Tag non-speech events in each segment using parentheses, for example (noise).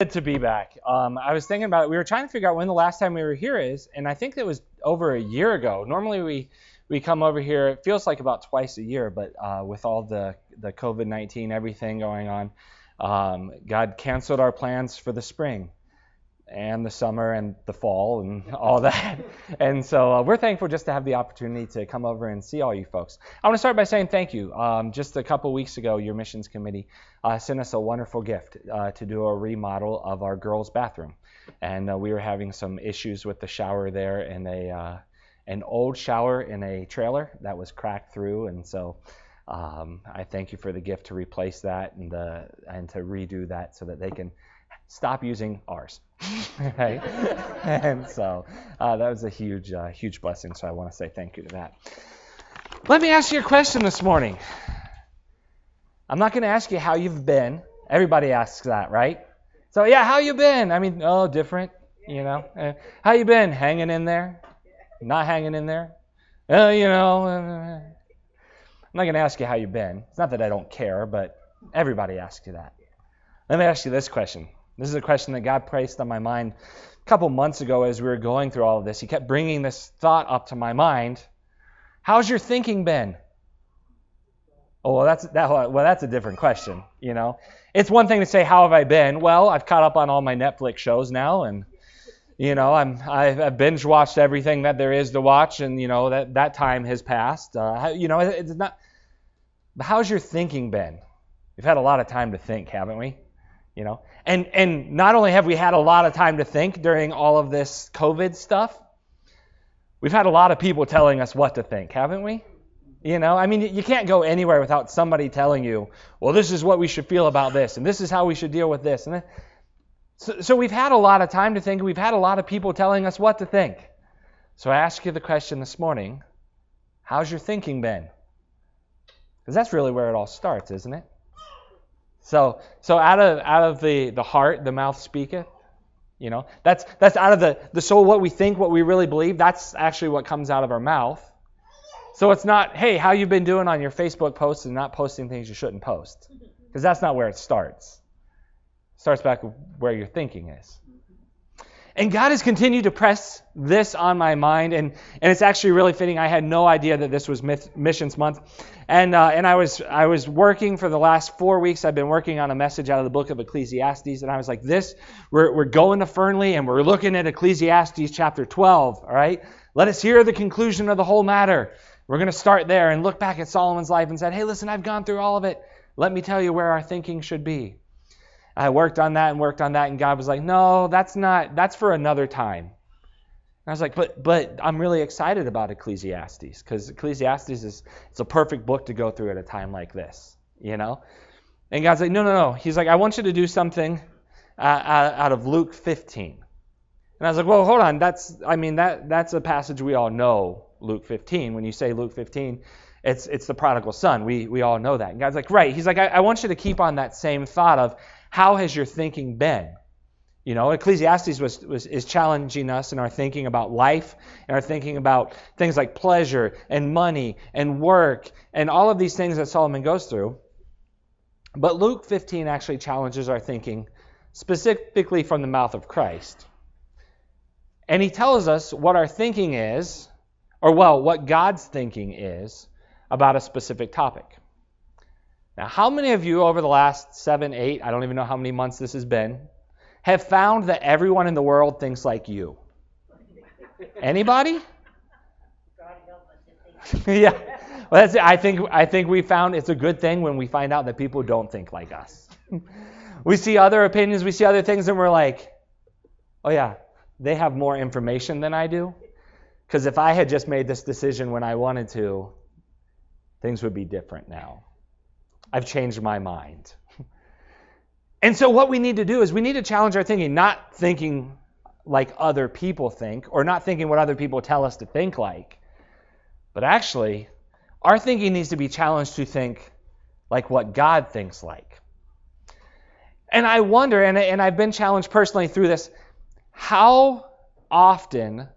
Good to be back. Um, I was thinking about it. We were trying to figure out when the last time we were here is, and I think it was over a year ago. Normally we we come over here. It feels like about twice a year, but uh, with all the the COVID-19 everything going on, um, God canceled our plans for the spring and the summer and the fall and (laughs) all that. and so uh, we're thankful just to have the opportunity to come over and see all you folks. I want to start by saying thank you. Um, just a couple weeks ago, your missions committee uh, sent us a wonderful gift uh, to do a remodel of our girls' bathroom. And uh, we were having some issues with the shower there and a uh, an old shower in a trailer that was cracked through. And so um, I thank you for the gift to replace that and, the, and to redo that so that they can stop using ours. (laughs) (laughs) right? and so uh, that was a huge, uh, huge blessing. So I want to say thank you to that. Let me ask you a question this morning. I'm not going to ask you how you've been. Everybody asks that, right? So yeah, how you been? I mean, oh, different, you know. Uh, how you been? Hanging in there? Not hanging in there? Uh, you know. Uh, I'm not going to ask you how you've been. It's not that I don't care, but everybody asks you that. Let me ask you this question. This is a question that God placed on my mind a couple months ago as we were going through all of this. He kept bringing this thought up to my mind. How's your thinking been? Oh, well, that's that. Well, that's a different question. You know, it's one thing to say, "How have I been?" Well, I've caught up on all my Netflix shows now, and you know, I'm I've binge watched everything that there is to watch, and you know that that time has passed. Uh, you know, it's not. How's your thinking been? We've had a lot of time to think, haven't we? You know, and and not only have we had a lot of time to think during all of this COVID stuff, we've had a lot of people telling us what to think, haven't we? You know, I mean, you can't go anywhere without somebody telling you, well, this is what we should feel about this, and this is how we should deal with this. And so, so we've had a lot of time to think. We've had a lot of people telling us what to think. So I ask you the question this morning how's your thinking been? Because that's really where it all starts, isn't it? So, so out of out of the, the heart, the mouth speaketh. You know, that's that's out of the, the soul, what we think, what we really believe, that's actually what comes out of our mouth. So it's not, hey, how you've been doing on your Facebook posts and not posting things you shouldn't post. (laughs) Because that's not where it starts. It starts back where your thinking is. And God has continued to press this on my mind, and, and it's actually really fitting. I had no idea that this was Missions Month, and uh, and I was I was working for the last four weeks. I've been working on a message out of the book of Ecclesiastes, and I was like, this we're we're going to Fernley, and we're looking at Ecclesiastes chapter 12. All right, let us hear the conclusion of the whole matter. We're going to start there and look back at Solomon's life and said, hey, listen, I've gone through all of it. Let me tell you where our thinking should be. I worked on that and worked on that, and God was like, "No, that's not. That's for another time." And I was like, "But, but I'm really excited about Ecclesiastes because Ecclesiastes is it's a perfect book to go through at a time like this, you know." And God's like, "No, no, no." He's like, "I want you to do something uh, out of Luke 15." And I was like, "Well, hold on. That's I mean that that's a passage we all know, Luke 15. When you say Luke 15." It's, it's the prodigal son. We, we all know that. And God's like, right. He's like, I, I want you to keep on that same thought of how has your thinking been? You know, Ecclesiastes was, was, is challenging us in our thinking about life and our thinking about things like pleasure and money and work and all of these things that Solomon goes through. But Luke 15 actually challenges our thinking specifically from the mouth of Christ. And he tells us what our thinking is, or well, what God's thinking is about a specific topic. Now, how many of you over the last seven, eight, I don't even know how many months this has been, have found that everyone in the world thinks like you? Anybody? (laughs) yeah. Well, that's it. I think I think we found it's a good thing when we find out that people don't think like us. (laughs) we see other opinions, we see other things, and we're like, oh yeah, they have more information than I do. Because if I had just made this decision when I wanted to, things would be different now. I've changed my mind. and so, what we need to do is we need to challenge our thinking, not thinking like other people think or not thinking what other people tell us to think like, but actually, our thinking needs to be challenged to think like what God thinks like. And I wonder, and, and I've been challenged personally through this, how often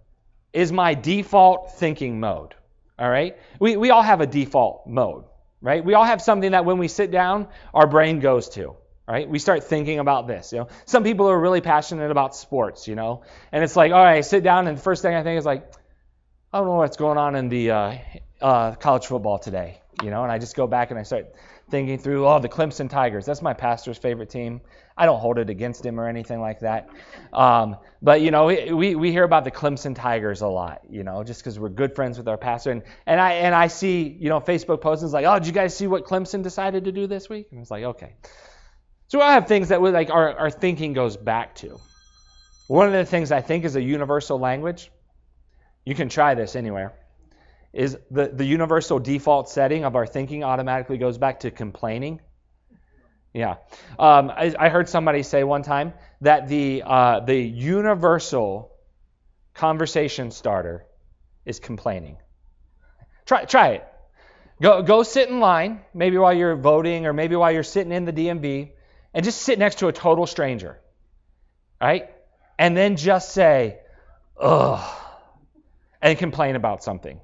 is my default thinking mode? All right? We, we all have a default mode right? We all have something that when we sit down, our brain goes to. right? We start thinking about this. You know, some people are really passionate about sports, you know, and it's like, all right, I sit down, and the first thing I think is like, I don't know what's going on in the uh, uh, college football today, you know, and I just go back and I start thinking through, oh, the Clemson Tigers. That's my pastor's favorite team. I don't hold it against him or anything like that. Um, but, you know, we, we hear about the Clemson Tigers a lot, you know, just because we're good friends with our pastor. And, and, I, and I see, you know, Facebook posts like, oh, did you guys see what Clemson decided to do this week? And it's like, okay. So I have things that we, like our, our thinking goes back to. One of the things I think is a universal language, you can try this anywhere, is the, the universal default setting of our thinking automatically goes back to complaining. Yeah. Um, I, I, heard somebody say one time that the, uh, the universal conversation starter is complaining. Try, try it. Go, go sit in line, maybe while you're voting or maybe while you're sitting in the DMV, and just sit next to a total stranger. Right? And then just say, ugh, and complain about something.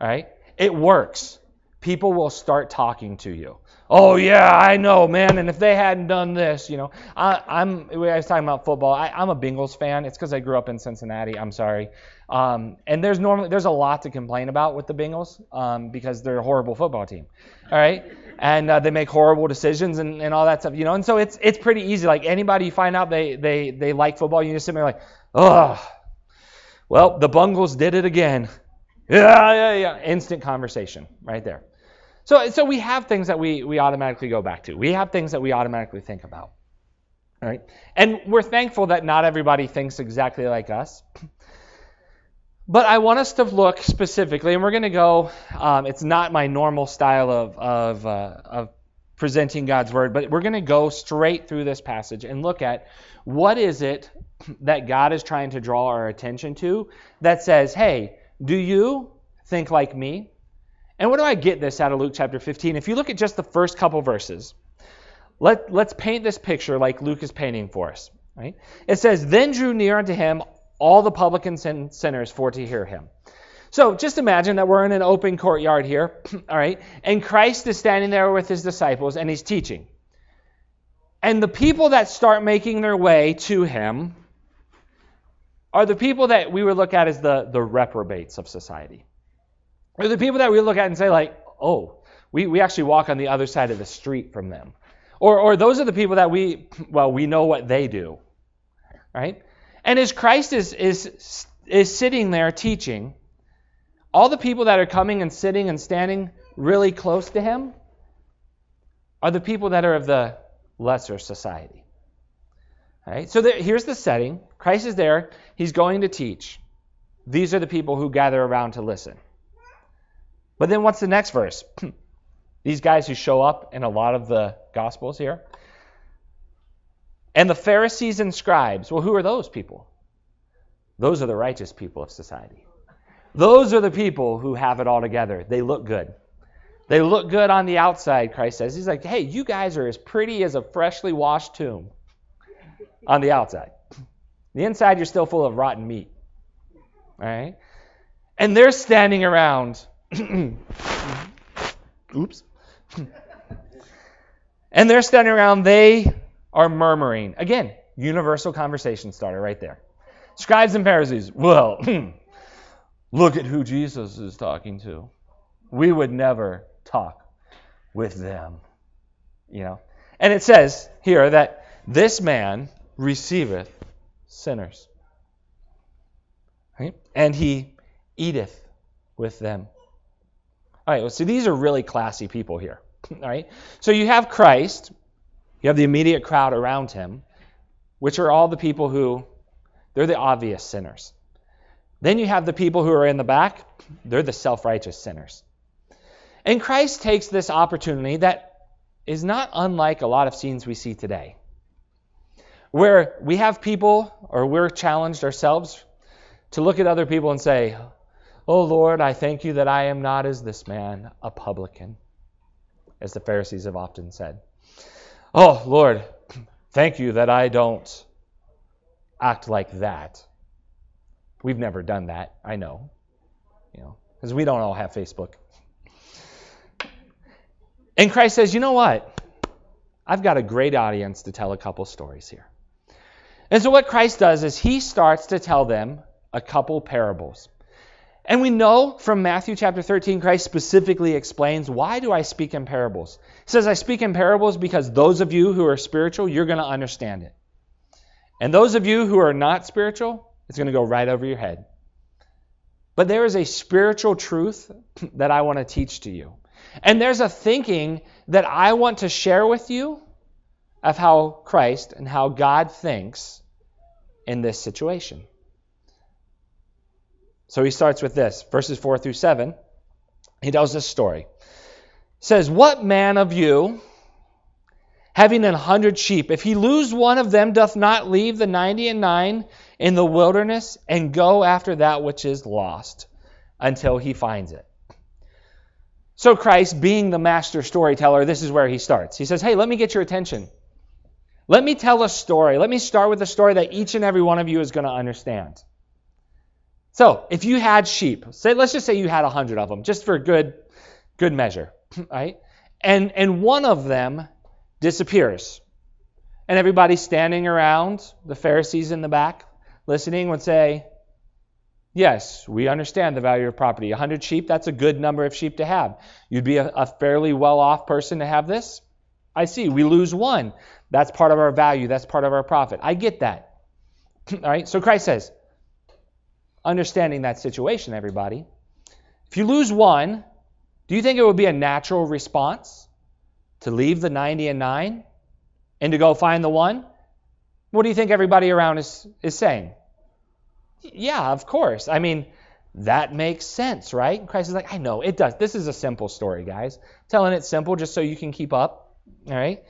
Right? It works. People will start talking to you. Oh yeah, I know, man. And if they hadn't done this, you know, I, am I was talking about football. I, am a Bengals fan. It's because I grew up in Cincinnati. I'm sorry. Um, and there's normally there's a lot to complain about with the Bengals um, because they're a horrible football team. All right, and uh, they make horrible decisions and, and all that stuff. You know, and so it's it's pretty easy. Like anybody you find out they they they like football, you just sit there like, oh, well the Bengals did it again. Yeah, yeah, yeah. Instant conversation right there. So, so we have things that we, we automatically go back to. We have things that we automatically think about. Right? And we're thankful that not everybody thinks exactly like us. But I want us to look specifically, and we're going to go, um, it's not my normal style of, of, uh, of presenting God's word, but we're going to go straight through this passage and look at what is it that God is trying to draw our attention to that says, hey, do you think like me? And what do I get this out of Luke chapter 15? If you look at just the first couple verses, let, let's paint this picture like Luke is painting for us. Right? It says, Then drew near unto him all the publicans and sinners for to hear him. So just imagine that we're in an open courtyard here, (clears throat) all right, and Christ is standing there with his disciples and he's teaching. And the people that start making their way to him are the people that we would look at as the, the reprobates of society. are the people that we look at and say, like, oh, we, we actually walk on the other side of the street from them. Or, or those are the people that we, well, we know what they do. Right? And as Christ is, is, is sitting there teaching, all the people that are coming and sitting and standing really close to him are the people that are of the lesser society. So there, here's the setting. Christ is there. He's going to teach. These are the people who gather around to listen. But then what's the next verse? (clears throat) These guys who show up in a lot of the Gospels here. And the Pharisees and scribes, well, who are those people? Those are the righteous people of society. Those are the people who have it all together. They look good. They look good on the outside, Christ says. He's like, hey, you guys are as pretty as a freshly washed tomb on the outside. The inside, you're still full of rotten meat. Right? And they're standing around (clears throat) Oops. and they're standing around, they are murmuring. Again, universal conversation starter right there. Scribes and Pharisees, well, (clears throat) look at who Jesus is talking to. We would never talk with them. You know? And it says here that this man receiveth sinners. Right? And he eateth with them. All right, well, so these are really classy people here. (laughs) All right, so you have Christ, you have the immediate crowd around him, which are all the people who, they're the obvious sinners. Then you have the people who are in the back, they're the self righteous sinners. And Christ takes this opportunity that is not unlike a lot of scenes we see today, where we have people, or we're challenged ourselves, to look at other people and say, Oh Lord, I thank you that I am not as this man, a publican, as the Pharisees have often said. Oh Lord, thank you that I don't act like that. We've never done that, I know. You know, because we don't all have Facebook. And Christ says, you know what? I've got a great audience to tell a couple stories here. And so, what Christ does is he starts to tell them a couple parables. And we know from Matthew chapter 13, Christ specifically explains why do I speak in parables? He says, I speak in parables because those of you who are spiritual, you're going to understand it. And those of you who are not spiritual, it's going to go right over your head. But there is a spiritual truth that I want to teach to you. And there's a thinking that I want to share with you of how Christ and how God thinks in this situation. So he starts with this verses 4 through 7. He tells this story. He says, What man of you, having an hundred sheep, if he lose one of them, doth not leave the ninety and nine in the wilderness and go after that which is lost until he finds it? So, Christ, being the master storyteller, this is where he starts. He says, Hey, let me get your attention. Let me tell a story. Let me start with a story that each and every one of you is going to understand. So, if you had sheep, say let's just say you had a hundred of them, just for good good measure, (laughs) right? And and one of them disappears. And everybody standing around, the Pharisees in the back, listening, would say, Yes, we understand the value of property. 100 sheep, that's a good number of sheep to have. You'd be a, a fairly well off person to have this. I see. We lose one. That's part of our value. That's part of our profit. I get that. (clears throat) All right. So Christ says, understanding that situation, everybody. If you lose one, do you think it would be a natural response to leave the 90 and 9 and to go find the one? What do you think everybody around is, is saying? Yeah, of course. I mean, that makes sense, right? Christ is like, I know, it does. This is a simple story, guys. telling it simple just so you can keep up. All right?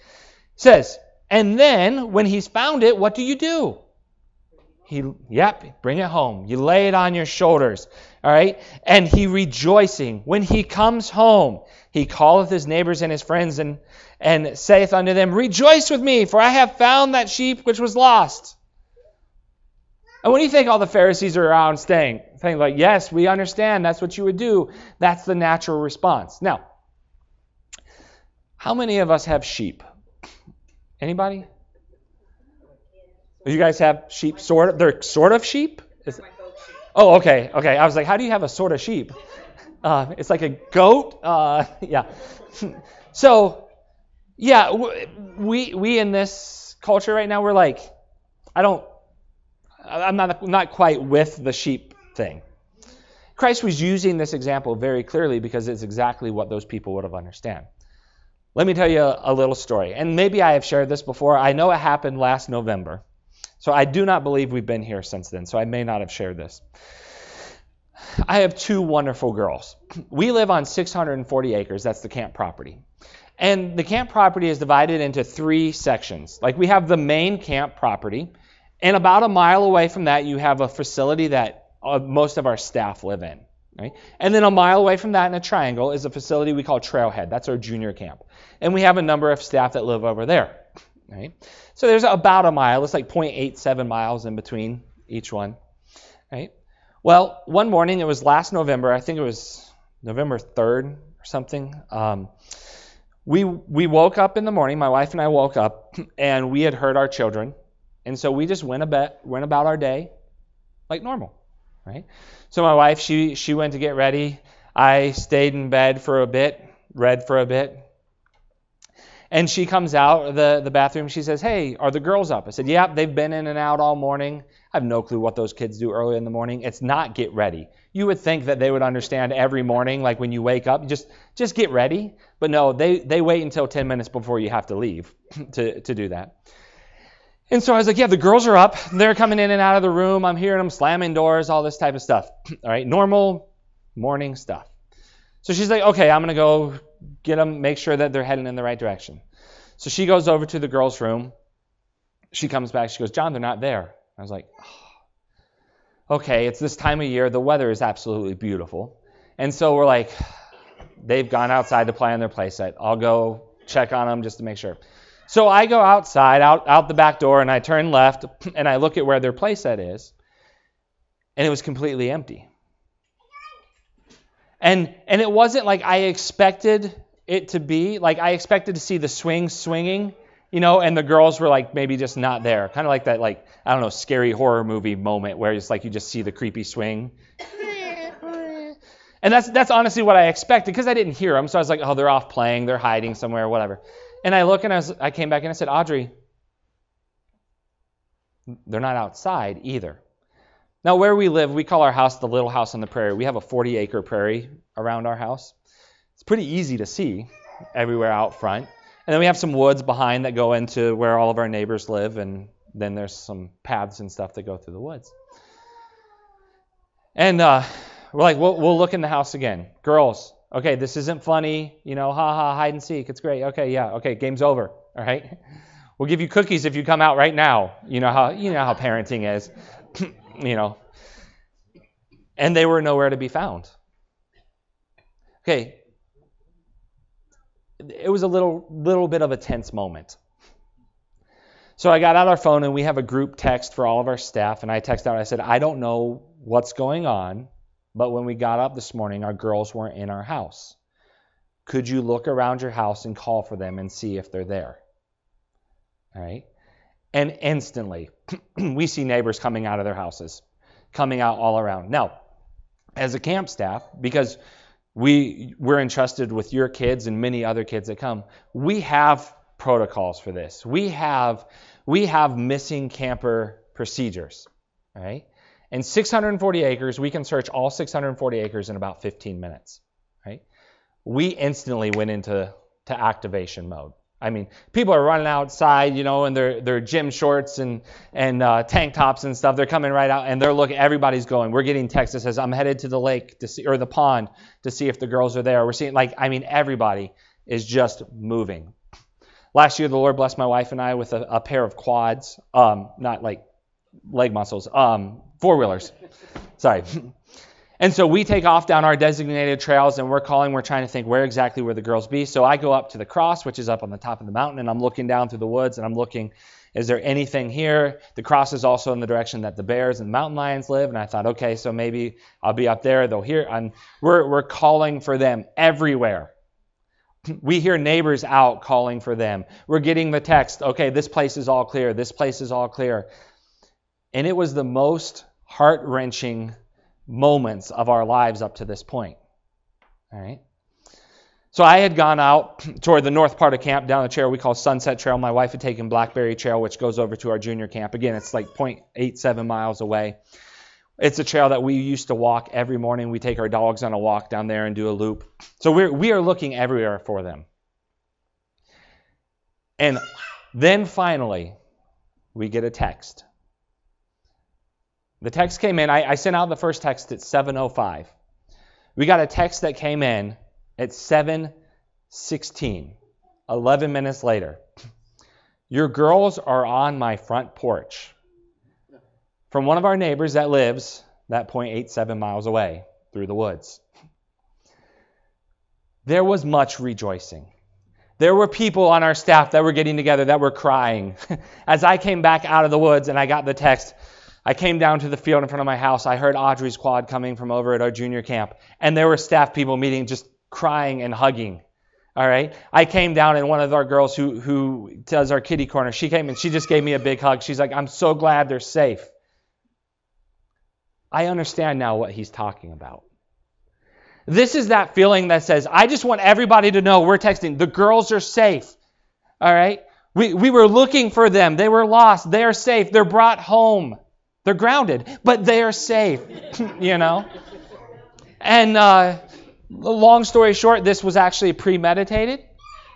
says, and then when he's found it, what do you do? He, yep, bring it home. You lay it on your shoulders. All right? And he rejoicing. When he comes home, he calleth his neighbors and his friends and, and saith unto them, Rejoice with me, for I have found that sheep which was lost. And what do you think all the Pharisees are around saying? Saying, like, yes, we understand that's what you would do. That's the natural response. Now, how many of us have sheep? Anybody? You guys have sheep, sort of. They're sort of sheep. Is, oh, okay, okay. I was like, how do you have a sort of sheep? Uh, it's like a goat. Uh, (laughs) yeah. (laughs) so, yeah, we we in this culture right now, we're like, I don't, I'm not not quite with the sheep thing. Christ was using this example very clearly because it's exactly what those people would have understand. Let me tell you a, little story, and maybe I have shared this before. I know it happened last November. So I do not believe we've been here since then, so I may not have shared this. I have two wonderful girls. We live on 640 acres, that's the camp property. And the camp property is divided into three sections. Like we have the main camp property, and about a mile away from that, you have a facility that uh, most of our staff live in. Right? And then a mile away from that in a triangle is a facility we call Trailhead. That's our junior camp. And we have a number of staff that live over there. Right? So there's about a mile. It's like 0.87 miles in between each one. Right? Well, one morning, it was last November, I think it was November 3rd or something. Um, we, we woke up in the morning, my wife and I woke up, and we had heard our children. And so we just went, went about our day like normal. Right? So my wife, she, she went to get ready. I stayed in bed for a bit, read for a bit, and she comes out the, the bathroom. She says, Hey, are the girls up? I said, Yep, yeah, they've been in and out all morning. I have no clue what those kids do early in the morning. It's not get ready. You would think that they would understand every morning, like when you wake up, just just get ready. But no, they, they wait until 10 minutes before you have to leave (laughs) to, to do that. And so I was like, yeah, the girls are up. They're coming in and out of the room. I'm hearing them slamming doors, all this type of stuff. (clears throat) all right, normal morning stuff. So she's like, okay, I'm going to go get them, make sure that they're heading in the right direction. So she goes over to the girls' room. She comes back. She goes, Jon, they're not there. I was like, oh. (sighs) okay, it's this time of year. The weather is absolutely beautiful. And so we're like, (sighs) they've gone outside to play on their playset. I'll go check on them just to make sure. So I go outside, out, out the back door, and I turn left, (clears throat) and I look at where their playset is, and it was completely empty. And, and it wasn't like I expected it to be. Like I expected to see the swing swinging you know, and the girls were like maybe just not there. Kind of like that, like, I don't know, scary horror movie moment where it's like you just see the creepy swing. And that's that's honestly what I expected because I didn't hear them. So I was like, oh, they're off playing, they're hiding somewhere, whatever. And I look and I, was, I came back and I said, Audrey, they're not outside either. Now, where we live, we call our house the little house on the prairie. We have a 40 acre prairie around our house. It's pretty easy to see everywhere out front. And then we have some woods behind that go into where all of our neighbors live, and then there's some paths and stuff that go through the woods. And uh, we're like, we'll, we'll look in the house again. Girls, okay, this isn't funny, you know, ha ha, hide and seek. It's great. Okay, yeah, okay, game's over. All right. (laughs) We'll give you cookies if you come out right now. You know how you know how parenting is. (laughs) you know. And they were nowhere to be found. Okay. It was a little little bit of a tense moment. So I got out our phone and we have a group text for all of our staff and I texted out I said, "I don't know what's going on, but when we got up this morning, our girls weren't in our house. Could you look around your house and call for them and see if they're there?" All right? And instantly, (clears throat) we see neighbors coming out of their houses, coming out all around. Now, as a camp staff, because we we're entrusted with your kids and many other kids that come, we have protocols for this. We have we have missing camper procedures. All right? And 640 acres, we can search all 640 acres in about 15 minutes. Right? We instantly went into to activation mode. I mean, people are running outside, you know, in their, their gym shorts and, and uh, tank tops and stuff. They're coming right out and they're looking, everybody's going. We're getting texts that says, I'm headed to the lake to see, or the pond to see if the girls are there. We're seeing, like, I mean, everybody is just moving. Last year, the Lord blessed my wife and I with a, a pair of quads, um, not like leg muscles, um, four wheelers. Sorry. (laughs) And so we take off down our designated trails and we're calling, we're trying to think where exactly where the girls be. So I go up to the cross, which is up on the top of the mountain, and I'm looking down through the woods and I'm looking, is there anything here? The cross is also in the direction that the bears and mountain lions live. And I thought, okay, so maybe I'll be up there. They'll hear. I'm, we're, we're calling for them everywhere. (clears throat) We hear neighbors out calling for them. We're getting the text, okay, this place is all clear. This place is all clear. And it was the most heart wrenching moments of our lives up to this point. All right. So I had gone out toward the north part of camp down the trail we call Sunset Trail. My wife had taken Blackberry Trail, which goes over to our junior camp. Again, it's like 0.87 miles away. It's a trail that we used to walk every morning. We take our dogs on a walk down there and do a loop. So we're, we are looking everywhere for them. And then finally, we get a text the text came in. I, I sent out the first text at 7:05. We got a text that came in at 7:16, 11 minutes later. Your girls are on my front porch. From one of our neighbors that lives that 0.87 miles away through the woods. There was much rejoicing. There were people on our staff that were getting together that were crying. (laughs) As I came back out of the woods and I got the text, I came down to the field in front of my house. I heard Audrey's quad coming from over at our junior camp, and there were staff people meeting, just crying and hugging. All right. I came down and one of our girls who who does our kitty corner, she came and she just gave me a big hug. She's like, I'm so glad they're safe. I understand now what he's talking about. This is that feeling that says, I just want everybody to know we're texting. The girls are safe. All right? We, we were looking for them. They were lost. They're safe. They're brought home. They're grounded, but they are safe, (laughs) you know? And uh, long story short, this was actually premeditated.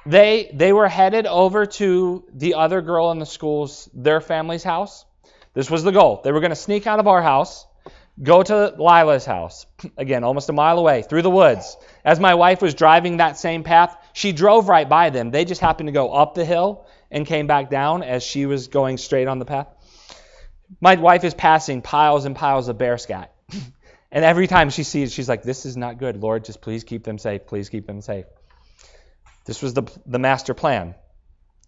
They, they were headed over to the other girl in the school's, their family's house. This was the goal. They were going to sneak out of our house, go to Lila's house, (clears throat) again, almost a mile away, through the woods. As my wife was driving that same path, she drove right by them. They just happened to go up the hill and came back down as she was going straight on the path. My wife is passing piles and piles of bear scat. (laughs) and every time she sees, it, she's like, This is not good. Lord, just please keep them safe. Please keep them safe. This was the, the master plan.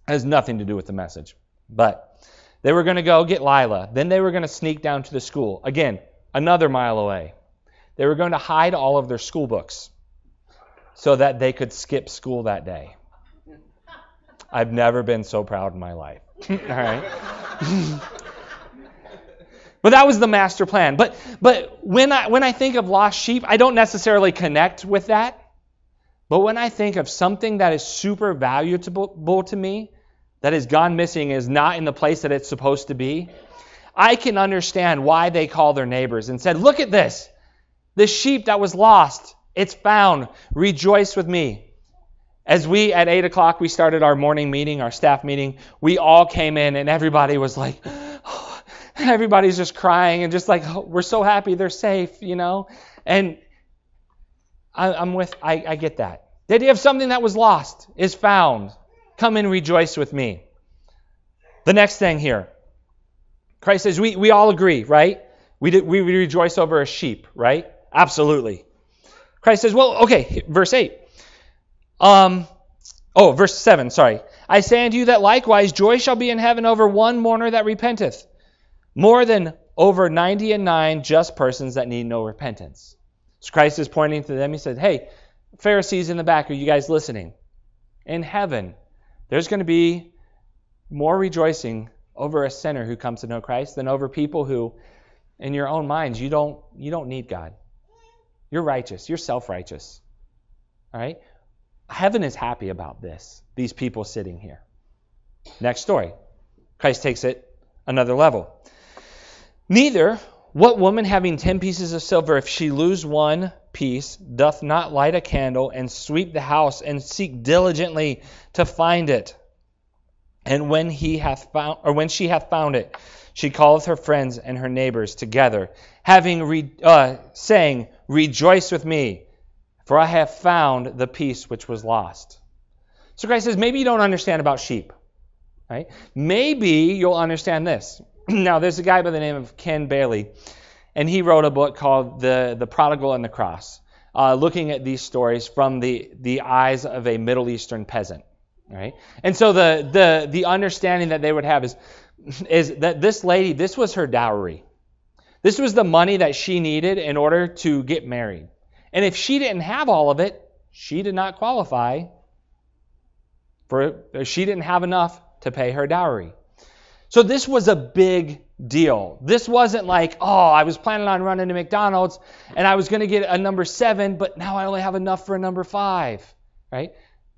It has nothing to do with the message. But they were going to go get Lila. Then they were going to sneak down to the school. Again, another mile away. They were going to hide all of their school books so that they could skip school that day. I've never been so proud in my life. (laughs) All right. (laughs) but that was the master plan. But but when I when I think of lost sheep, I don't necessarily connect with that. But when I think of something that is super valuable to me, that has gone missing, is not in the place that it's supposed to be, I can understand why they call their neighbors and said, Look at this. The sheep that was lost, it's found. Rejoice with me. As we, at 8 o'clock, we started our morning meeting, our staff meeting, we all came in and everybody was like, (laughs) everybody's just crying and just like, oh, we're so happy they're safe, you know? And I, am with, I, I get that. The idea of something that was lost is found. Come and rejoice with me. The next thing here Christ says, we, we all agree, right? We, did, we rejoice over a sheep, right? Absolutely. Christ says, well, okay, verse 8. Um, oh, verse 7, sorry. I say unto you that likewise joy shall be in heaven over one mourner that repenteth, more than over ninety and nine just persons that need no repentance. So Christ is pointing to them. He said, Hey, Pharisees in the back, are you guys listening? In heaven, there's going to be more rejoicing over a sinner who comes to know Christ than over people who, in your own minds, you don't you don't need God. You're righteous. You're self-righteous. All right? Heaven is happy about this, these people sitting here. Next story. Christ takes it another level. Neither, what woman having ten pieces of silver, if she lose one piece, doth not light a candle and sweep the house and seek diligently to find it? And when he hath found, or when she hath found it, she calleth her friends and her neighbors together, having re, uh, saying, Rejoice with me, for I have found the piece which was lost. So Christ says, maybe you don't understand about sheep. Right? Maybe you'll understand this. (clears throat) now, there's a guy by the name of Ken Bailey, and he wrote a book called The, the Prodigal and the Cross, uh, looking at these stories from the, the eyes of a Middle Eastern peasant. Right? And so the, the, the understanding that they would have is, (clears throat) is that this lady, this was her dowry. This was the money that she needed in order to get married. And if she didn't have all of it, she did not qualify for she didn't have enough to pay her dowry. So this was a big deal. This wasn't like, oh, I was planning on running to McDonald's and I was going to get a number 7, but now I only have enough for a number 5, right?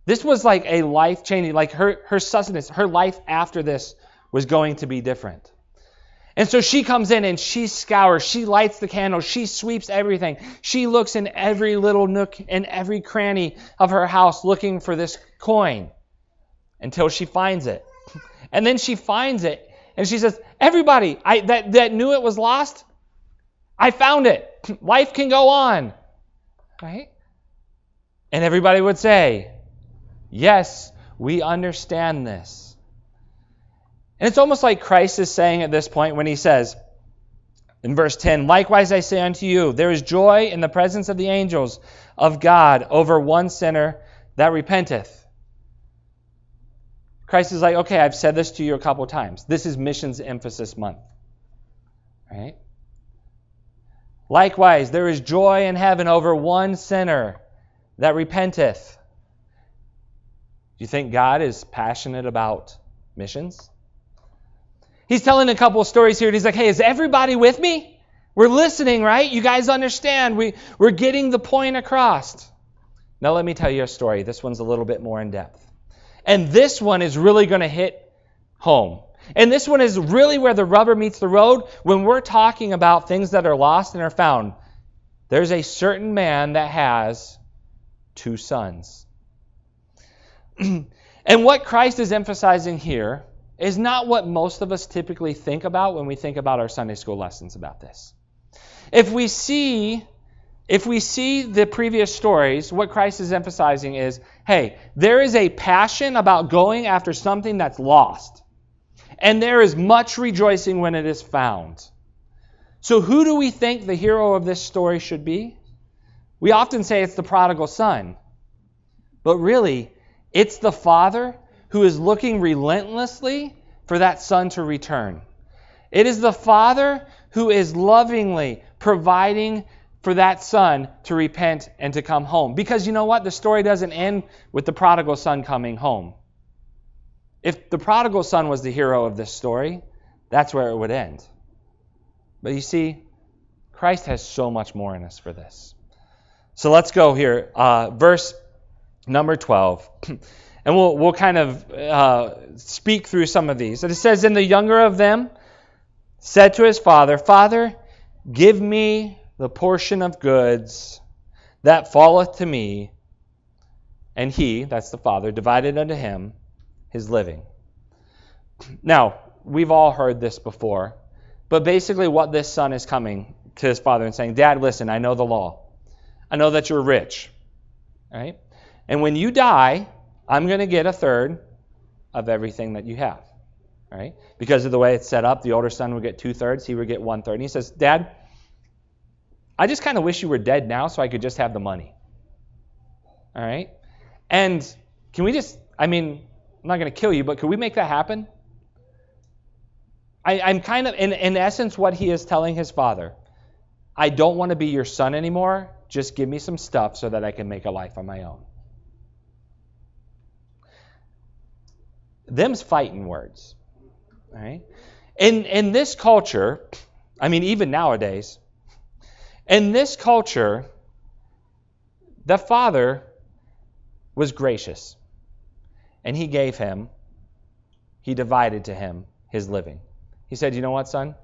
This was like a life changing, like her, her sustenance, her life after this was going to be different. And so she comes in and she scours, she lights the candles, she sweeps everything. She looks in every little nook and every cranny of her house looking for this coin until she finds it. (laughs) And then she finds it and she says, Everybody I, that, that knew it was lost, I found it. (laughs) Life can go on. Right? And everybody would say, Yes, we understand this. And it's almost like Christ is saying at this point when he says in verse 10 Likewise I say unto you, there is joy in the presence of the angels of God over one sinner that repenteth. Christ is like, okay, I've said this to you a couple times. This is missions emphasis month. Right? Likewise, there is joy in heaven over one sinner that repenteth. Do you think God is passionate about missions? He's telling a couple of stories here, and he's like, hey, is everybody with me? We're listening, right? You guys understand. We, we're getting the point across. Now, let me tell you a story. This one's a little bit more in depth. And this one is really going to hit home. And this one is really where the rubber meets the road when we're talking about things that are lost and are found. There's a certain man that has two sons. (clears throat) and what Christ is emphasizing here is not what most of us typically think about when we think about our Sunday school lessons about this. If we see if we see the previous stories, what Christ is emphasizing is, hey, there is a passion about going after something that's lost. And there is much rejoicing when it is found. So who do we think the hero of this story should be? We often say it's the prodigal son. But really, it's the father who is looking relentlessly for that son to return. It is the father who is lovingly providing for that son to repent and to come home. Because you know what? The story doesn't end with the prodigal son coming home. If the prodigal son was the hero of this story, that's where it would end. But you see, Christ has so much more in us for this. So let's go here. Uh, verse number 12. (clears throat) And we'll, we'll kind of uh, speak through some of these. And it says, And the younger of them said to his father, Father, give me the portion of goods that falleth to me. And he, that's the father, divided unto him his living. Now, we've all heard this before, but basically, what this son is coming to his father and saying, Dad, listen, I know the law. I know that you're rich. Right? And when you die, I'm going to get a third of everything that you have. Right? Because of the way it's set up, the older son would get two thirds, he would get one third. And he says, Dad, I just kind of wish you were dead now so I could just have the money. All right? And can we just, I mean, I'm not going to kill you, but can we make that happen? I, am kind of, in, in essence, what he is telling his father I don't want to be your son anymore. Just give me some stuff so that I can make a life on my own. Them's fighting words. Right? In, in this culture, I mean, even nowadays, in this culture, the father was gracious. And he gave him, he divided to him his living. He said, You know what, son?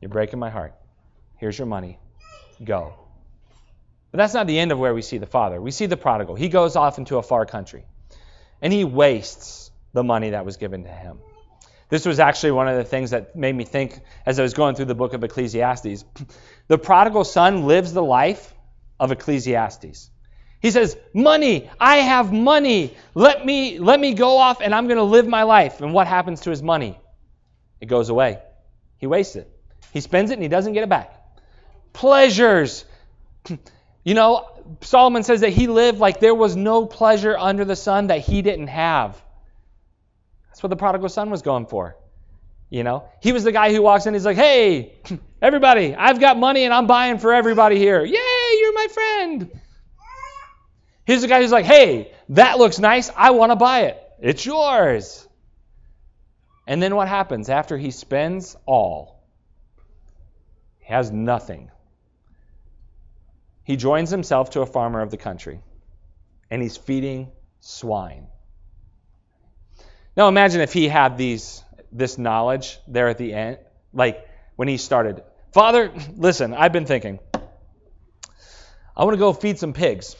You're breaking my heart. Here's your money. Go. But that's not the end of where we see the father. We see the prodigal. He goes off into a far country and he wastes the money that was given to him. This was actually one of the things that made me think as I was going through the book of Ecclesiastes. (clears throat) The prodigal son lives the life of Ecclesiastes. He says, "Money, I have money. Let me let me go off and I'm going to live my life." And what happens to his money? It goes away. He wastes it. He spends it and he doesn't get it back. Pleasures. (clears throat) You know, Solomon says that he lived like there was no pleasure under the sun that he didn't have. That's what the prodigal son was going for. You know, he was the guy who walks in. He's like, "Hey, (clears throat) everybody, I've got money and I'm buying for everybody here. Yay, you're my friend." He's the guy who's like, "Hey, that looks nice. I want to buy it. It's yours." And then what happens after he spends all? He has nothing. He joins himself to a farmer of the country, and he's feeding swine. Now imagine if he had these this knowledge there at the end, like when he started. Father, listen, I've been thinking. I want to go feed some pigs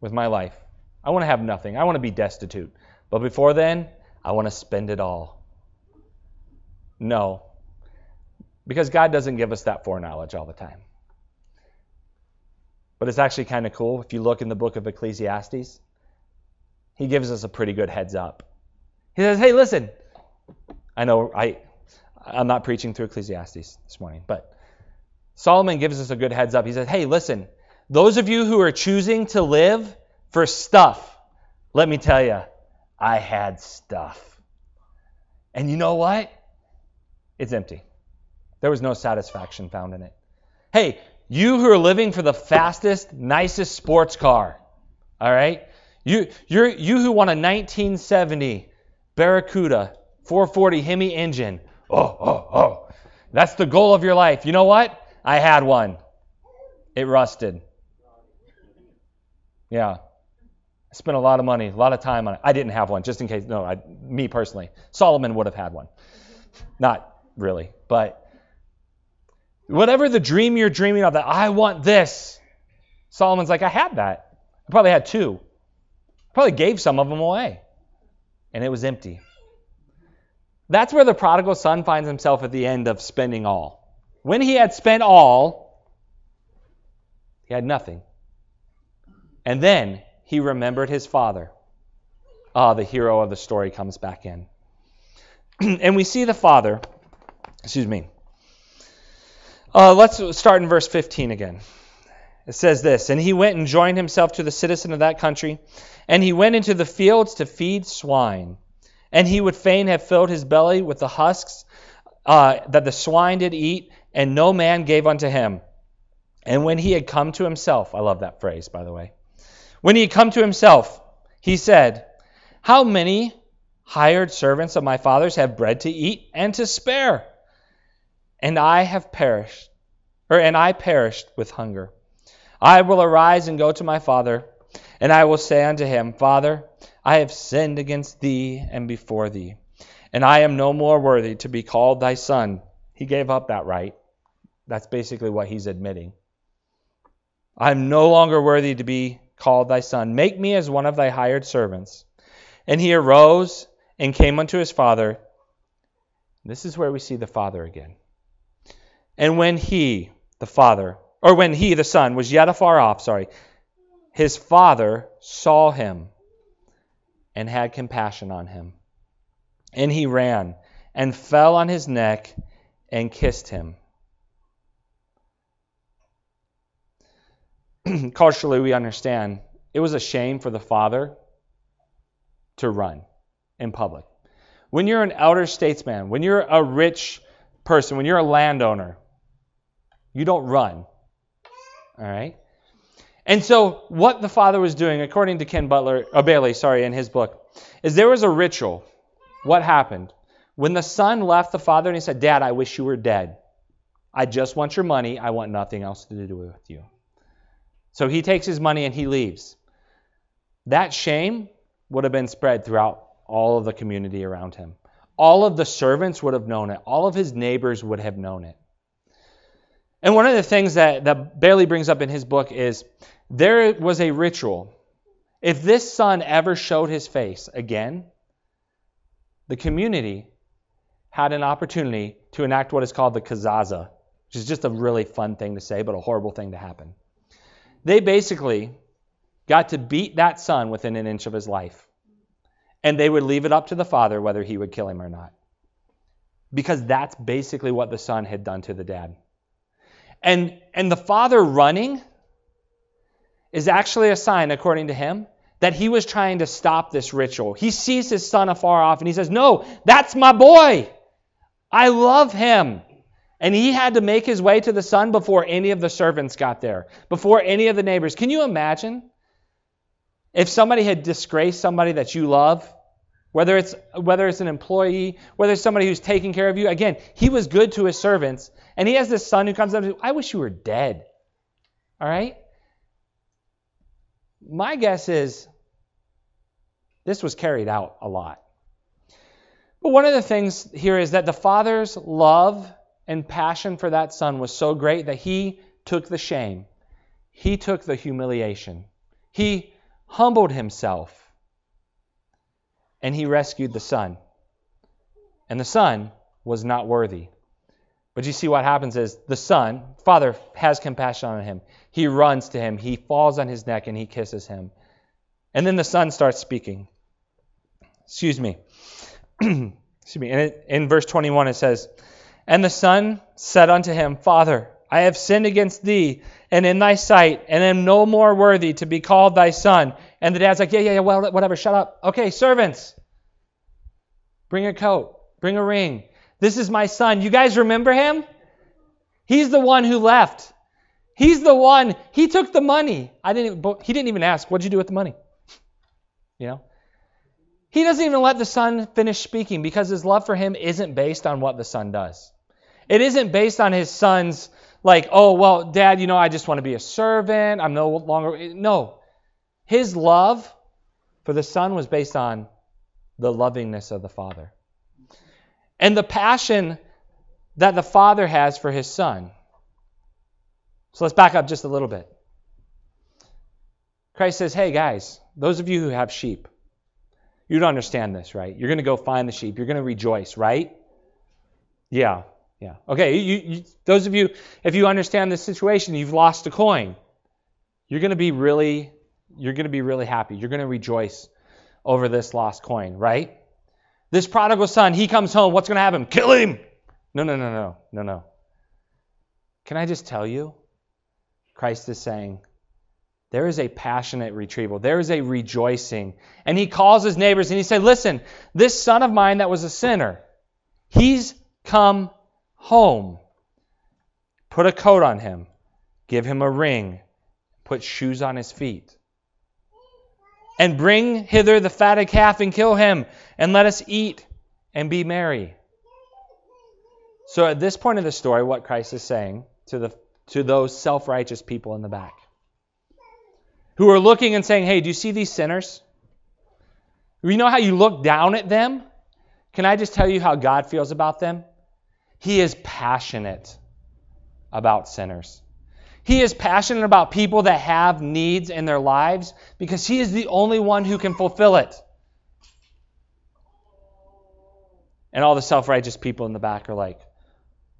with my life. I want to have nothing. I want to be destitute. But before then, I want to spend it all. No. Because God doesn't give us that foreknowledge all the time. But it's actually kind of cool. If you look in the book of Ecclesiastes, he gives us a pretty good heads up. He says, "Hey, listen. I know I I'm not preaching through Ecclesiastes this morning, but Solomon gives us a good heads up. He says, "Hey, listen. Those of you who are choosing to live for stuff, let me tell you, I had stuff. And you know what? It's empty. There was no satisfaction found in it. Hey, you who are living for the fastest, nicest sports car, all right? You, you you who want a 1970 Barracuda 440 Hemi engine. Oh, oh, oh. That's the goal of your life. You know what? I had one. It rusted. Yeah. I spent a lot of money, a lot of time on it. I didn't have one, just in case. No, I, me personally. Solomon would have had one. Not really, but whatever the dream you're dreaming of, that I want this. Solomon's like, I had that. I probably had two. Probably gave some of them away and it was empty. That's where the prodigal son finds himself at the end of spending all. When he had spent all, he had nothing. And then he remembered his father. Ah, the hero of the story comes back in. (clears throat) and we see the father, excuse me. Uh, let's start in verse 15 again. It says this And he went and joined himself to the citizen of that country and he went into the fields to feed swine. And he would fain have filled his belly with the husks uh, that the swine did eat, and no man gave unto him. And when he had come to himself, I love that phrase, by the way. When he had come to himself, he said, How many hired servants of my father's have bread to eat and to spare, and I have perished, or and I perished with hunger. I will arise and go to my father, and I will say unto him, Father, I have sinned against thee and before thee, and I am no more worthy to be called thy son. He gave up that right. That's basically what he's admitting. I'm no longer worthy to be called thy son. Make me as one of thy hired servants. And he arose and came unto his father. This is where we see the father again. And when he, the father, or when he, the son, was yet afar off, sorry, his father saw him and had compassion on him. And he ran and fell on his neck and kissed him. (clears throat) Culturally, we understand it was a shame for the father to run in public. When you're an elder statesman, when you're a rich person, when you're a landowner, you don't run. All right? And so, what the father was doing, according to Ken Butler, or Bailey, sorry, in his book, is there was a ritual. What happened? When the son left the father and he said, Dad, I wish you were dead. I just want your money. I want nothing else to do with you. So he takes his money and he leaves. That shame would have been spread throughout all of the community around him. All of the servants would have known it. All of his neighbors would have known it. And one of the things that, that Bailey brings up in his book is there was a ritual. If this son ever showed his face again, the community had an opportunity to enact what is called the kezazah, which is just a really fun thing to say, but a horrible thing to happen. They basically got to beat that son within an inch of his life and they would leave it up to the father whether he would kill him or not. Because that's basically what the son had done to the dad. And, and the father running is actually a sign, according to him, that he was trying to stop this ritual. He sees his son afar off and he says, No, that's my boy. I love him. And he had to make his way to the son before any of the servants got there, before any of the neighbors. Can you imagine if somebody had disgraced somebody that you love whether it's whether it's an employee, whether it's somebody who's taking care of you. Again, he was good to his servants, and he has this son who comes up to him, I wish you were dead. All right? My guess is this was carried out a lot. But one of the things here is that the father's love and passion for that son was so great that he took the shame. He took the humiliation. He humbled himself and he rescued the son. And the son was not worthy. But you see what happens is the son, father, has compassion on him. He runs to him, he falls on his neck, and he kisses him. And then the son starts speaking. Excuse me. (clears throat) Excuse me. In verse 21 it says, And the son said unto him, Father, I have sinned against thee and in thy sight, and am no more worthy to be called thy son. And the dad's like, Yeah, yeah, yeah, well, whatever, shut up. Okay, servants, Bring a coat. Bring a ring. This is my son. You guys remember him? He's the one who left. He's the one. He took the money. I didn't. He didn't even ask. What'd you do with the money? (laughs) You know. He doesn't even let the son finish speaking because his love for him isn't based on what the son does. It isn't based on his son's like, oh well, dad, you know, I just want to be a servant. I'm no longer. No, his love for the son was based on the lovingness of the Father. And the passion that the Father has for his Son. So let's back up just a little bit. Christ says, hey guys, those of you who have sheep, you don't understand this, right? You're going to go find the sheep. You're going to rejoice, right? Yeah, yeah. Okay, you, you, those of you, if you understand this situation, you've lost a coin. You're going to be really, you're going to be really happy. You're going to rejoice over this lost coin, right? This prodigal son, he comes home. What's going to happen? Kill him. No, no, no, no, no, no. Can I just tell you? Christ is saying, there is a passionate retrieval. There is a rejoicing. And he calls his neighbors and he said, Listen, this son of mine that was a sinner, he's come home. Put a coat on him, give him a ring, put shoes on his feet. And bring hither the fatted calf and kill him, and let us eat and be merry. So at this point of the story, what Christ is saying to the to those self-righteous people in the back who are looking and saying, "Hey, do you see these sinners? You know how you look down at them? Can I just tell you how God feels about them? He is passionate about sinners. He is passionate about people that have needs in their lives because He is the only one who can fulfill it. And all the self righteous people in the back are like,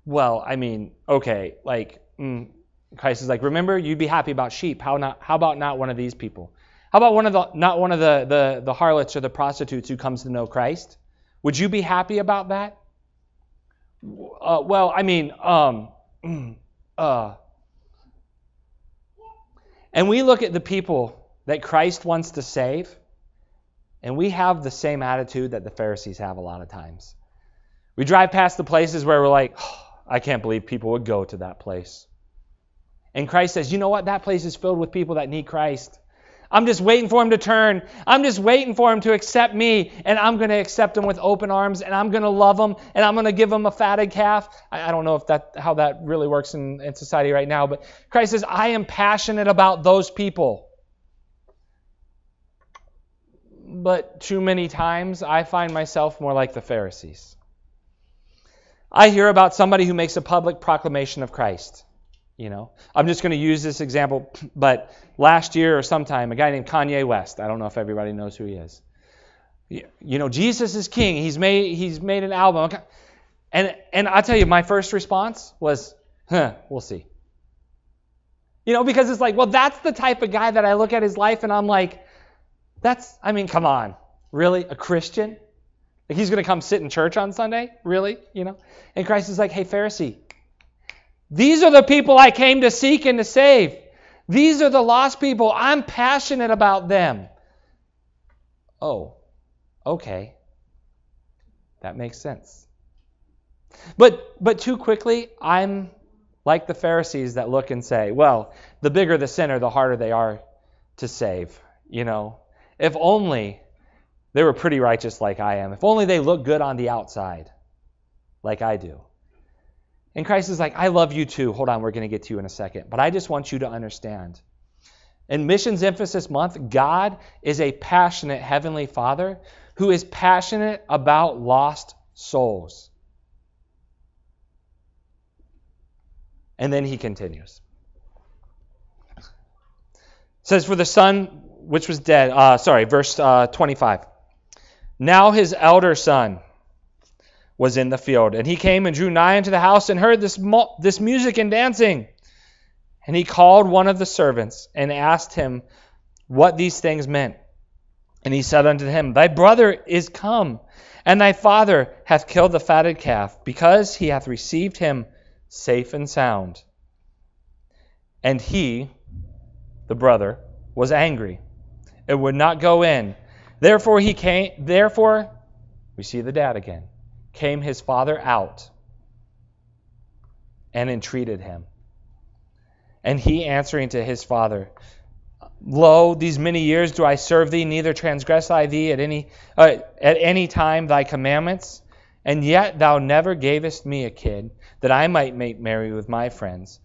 well, I mean, okay, like, mm. Christ is like, remember, you'd be happy about sheep. How, not, how about not one of these people? How about one of the, not one of the, the, the harlots or the prostitutes who comes to know Christ? Would you be happy about that? Uh, well, I mean, um, (clears throat) uh, and we look at the people that Christ wants to save, and we have the same attitude that the Pharisees have a lot of times. We drive past the places where we're like, oh, I can't believe people would go to that place. And Christ says, you know what? That place is filled with people that need Christ. I'm just waiting for him to turn. I'm just waiting for him to accept me, and I'm going to accept him with open arms, and I'm going to love him, and I'm going to give him a fatted calf. I, I don't know if that how that really works in, in society right now, but Christ says, I am passionate about those people. But too many times, I find myself more like the Pharisees. I hear about somebody who makes a public proclamation of Christ. You know, I'm just going to use this example, but last year or sometime, a guy named Kanye West. I don't know if everybody knows who he is. You know, Jesus is king. He's made he's made an album, and and I tell you, my first response was, "Huh, we'll see." You know, because it's like, well, that's the type of guy that I look at his life and I'm like, that's, I mean, come on, really, a Christian? Like he's going to come sit in church on Sunday, really? You know? And Christ is like, hey, Pharisee, these are the people I came to seek and to save. These are the lost people. I'm passionate about them. Oh, okay. That makes sense. But but too quickly, I'm like the Pharisees that look and say, well, the bigger the sinner, the harder they are to save. You know, if only they were pretty righteous like I am. If only they look good on the outside like I do. And Christ is like, I love you too. Hold on, we're going to get to you in a second. But I just want you to understand. In Missions Emphasis Month, God is a passionate Heavenly Father who is passionate about lost souls. And then he continues. It says, For the son which was dead, uh, sorry, verse uh, 25. Now his elder son, was in the field. And he came and drew nigh unto the house and heard this, this music and dancing. And he called one of the servants and asked him what these things meant. And he said unto him, Thy brother is come, and thy father hath killed the fatted calf, because he hath received him safe and sound. And he, the brother, was angry and would not go in. Therefore he came therefore we see the dad again came his father out and entreated him. And he answering to his father, Lo, these many years do I serve thee, neither transgress I thee at any uh, at any time thy commandments, and yet thou never gavest me a kid that I might make merry with my friends.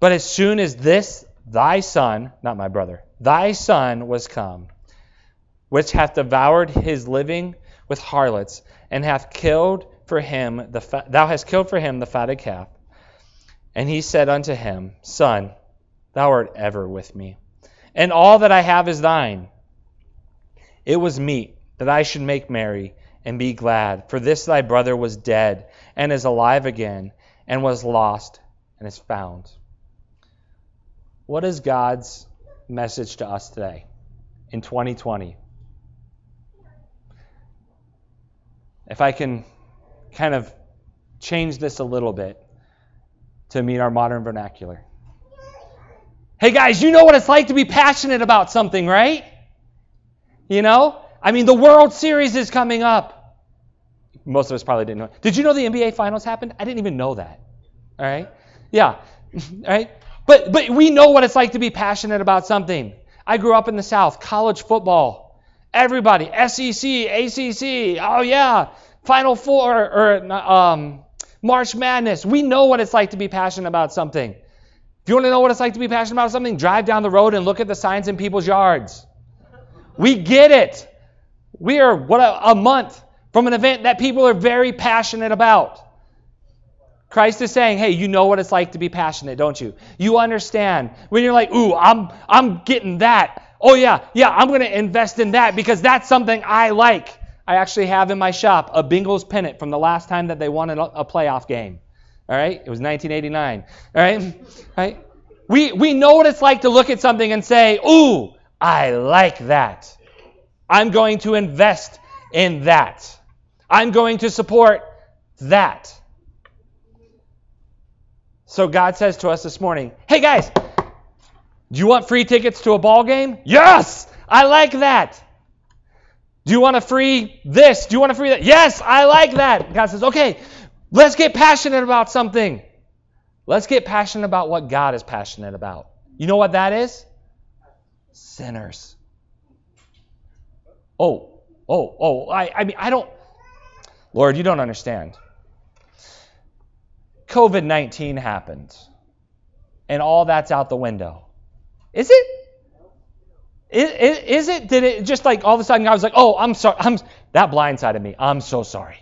But as soon as this thy son, not my brother, thy son was come, which hath devoured his living with harlots, and hath killed for him the fa- thou hast killed for him the fatted calf. And he said unto him, Son, thou art ever with me, and all that I have is thine. It was meet that I should make merry and be glad, for this thy brother was dead and is alive again, and was lost and is found. What is God's message to us today in 2020? If I can kind of change this a little bit to meet our modern vernacular. Hey guys, you know what it's like to be passionate about something, right? You know? I mean, the World Series is coming up. Most of us probably didn't know. Did you know the NBA Finals happened? I didn't even know that. All right? Yeah. (laughs) All right? But but we know what it's like to be passionate about something. I grew up in the South. College football Everybody, SEC, ACC, oh yeah, Final Four, or um, March Madness. We know what it's like to be passionate about something. If you want to know what it's like to be passionate about something, drive down the road and look at the signs in people's yards. We get it. We are what a, a month from an event that people are very passionate about. Christ is saying, hey, you know what it's like to be passionate, don't you? You understand. When you're like, ooh, I'm I'm getting that. Oh yeah, yeah, I'm going to invest in that because that's something I like. I actually have in my shop a Bengals pennant from the last time that they won a playoff game. All right? It was 1989. All right? All (laughs) right? We we know what it's like to look at something and say, "Ooh, I like that. I'm going to invest in that. I'm going to support that." So God says to us this morning, "Hey guys, do you want free tickets to a ball game? Yes, I like that. Do you want a free this? Do you want a free that? Yes, I like that. God says, okay, let's get passionate about something. Let's get passionate about what God is passionate about. You know what that is? Sinners. Oh, oh, oh, I, I mean, I don't, Lord, you don't understand. COVID 19 happened, and all that's out the window. Is it? Is, is, it? Did it just like all of a sudden I was like, oh, I'm sorry. I'm that blindsided me. I'm so sorry.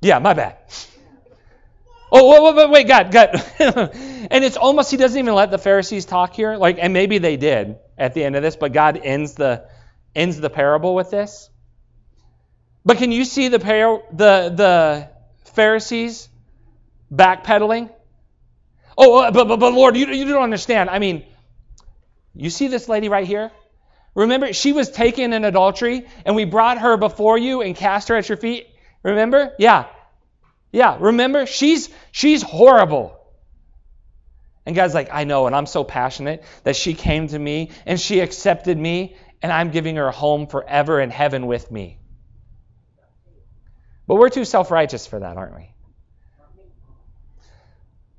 Yeah, my bad. Oh, wait, wait, wait, wait God, God. (laughs) and it's almost he doesn't even let the Pharisees talk here. Like, and maybe they did at the end of this, but God ends the ends the parable with this. But can you see the par- the the Pharisees backpedaling? Oh, uh, but, but, but Lord, you, you don't understand. I mean, you see this lady right here? Remember, she was taken in adultery, and we brought her before you and cast her at your feet. Remember? Yeah. Yeah, remember? She's she's horrible. And God's like, I know, and I'm so passionate that she came to me and she accepted me, and I'm giving her a home forever in heaven with me. But we're too self righteous for that, aren't we?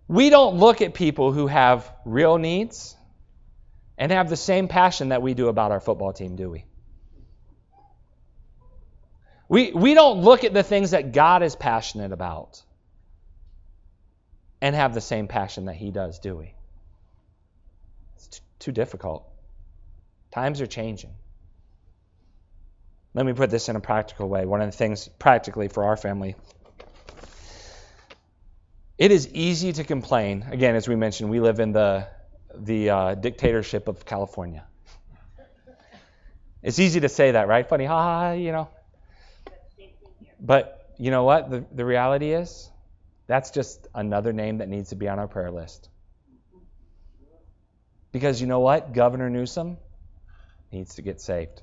We don't look at people who have real needs and have the same passion that we do about our football team, do we? We, we don't look at the things that God is passionate about and have the same passion that He does, do we? It's t- too difficult. Times are changing. Let me put this in a practical way. One of the things practically for our family it is easy to complain. Again, as we mentioned, we live in the, the uh, dictatorship of California. It's easy to say that, right? Funny, ha ha, you know. But you know what? The, the reality is, that's just another name that needs to be on our prayer list. Because you know what? Governor Newsom needs to get saved.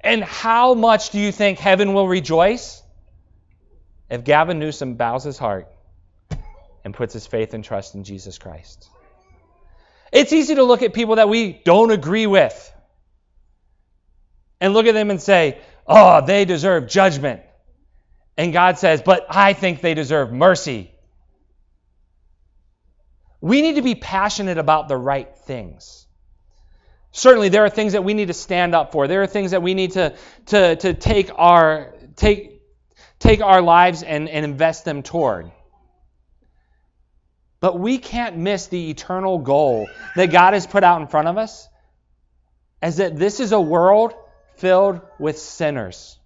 And how much do you think heaven will rejoice if Gavin Newsom bows his heart and puts his faith and trust in Jesus Christ. It's easy to look at people that we don't agree with and look at them and say, oh, they deserve judgment. And God says, but I think they deserve mercy. We need to be passionate about the right things. Certainly, there are things that we need to stand up for. There are things that we need to, to, to take, our, take, take our lives and, and invest them toward. But we can't miss the eternal goal that God has put out in front of us as that this is a world filled with sinners.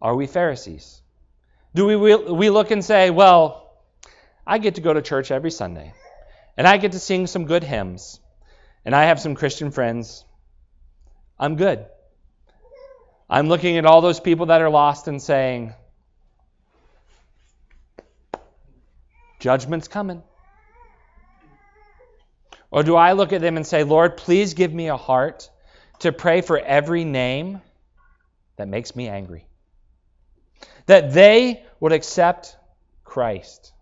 Are we Pharisees? Do we, we look and say, well, I get to go to church every Sunday, and I get to sing some good hymns, and I have some Christian friends. I'm good. I'm looking at all those people that are lost and saying, Judgment's coming. Or do I look at them and say, Lord, please give me a heart to pray for every name that makes me angry? That they would accept Christ.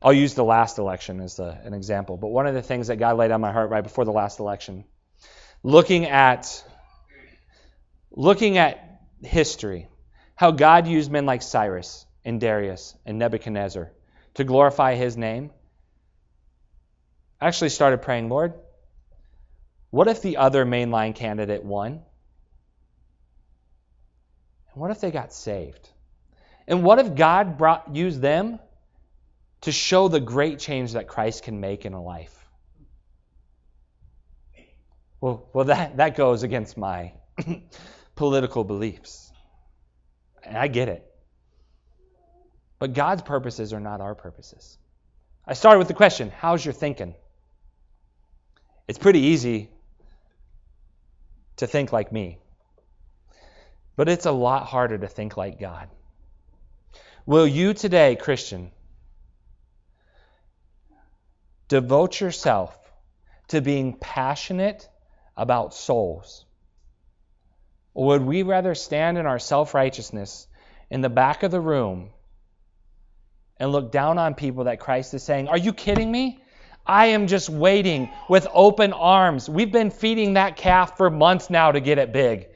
I'll use the last election as an example, but one of the things that God laid on my heart right before the last election, looking at looking at history, how God used men like Cyrus and Darius and Nebuchadnezzar to glorify his name, I actually started praying, Lord, what if the other mainline candidate won? And what if they got saved? And what if God brought used them to show the great change that Christ can make in a life? Well, well that, that goes against my political beliefs. And I get it. But God's purposes are not our purposes. I started with the question how's your thinking? It's pretty easy to think like me, but it's a lot harder to think like God. Will you today, Christian, devote yourself to being passionate about souls? Or would we rather stand in our self righteousness in the back of the room and look down on people that Christ is saying, Are you kidding me? I am just waiting with open arms. We've been feeding that calf for months now to get it big,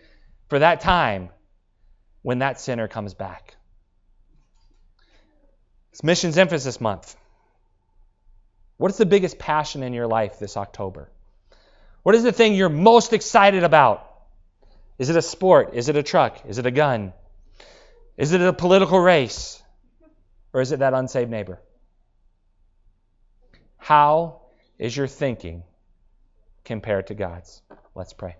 for that time when that sinner comes back. It's Missions Emphasis Month. What is the biggest passion in your life this October? What is the thing you're most excited about? Is it a sport? Is it a truck? Is it a gun? Is it a political race? Or is it that unsaved neighbor? How is your thinking compared to God's? Let's pray.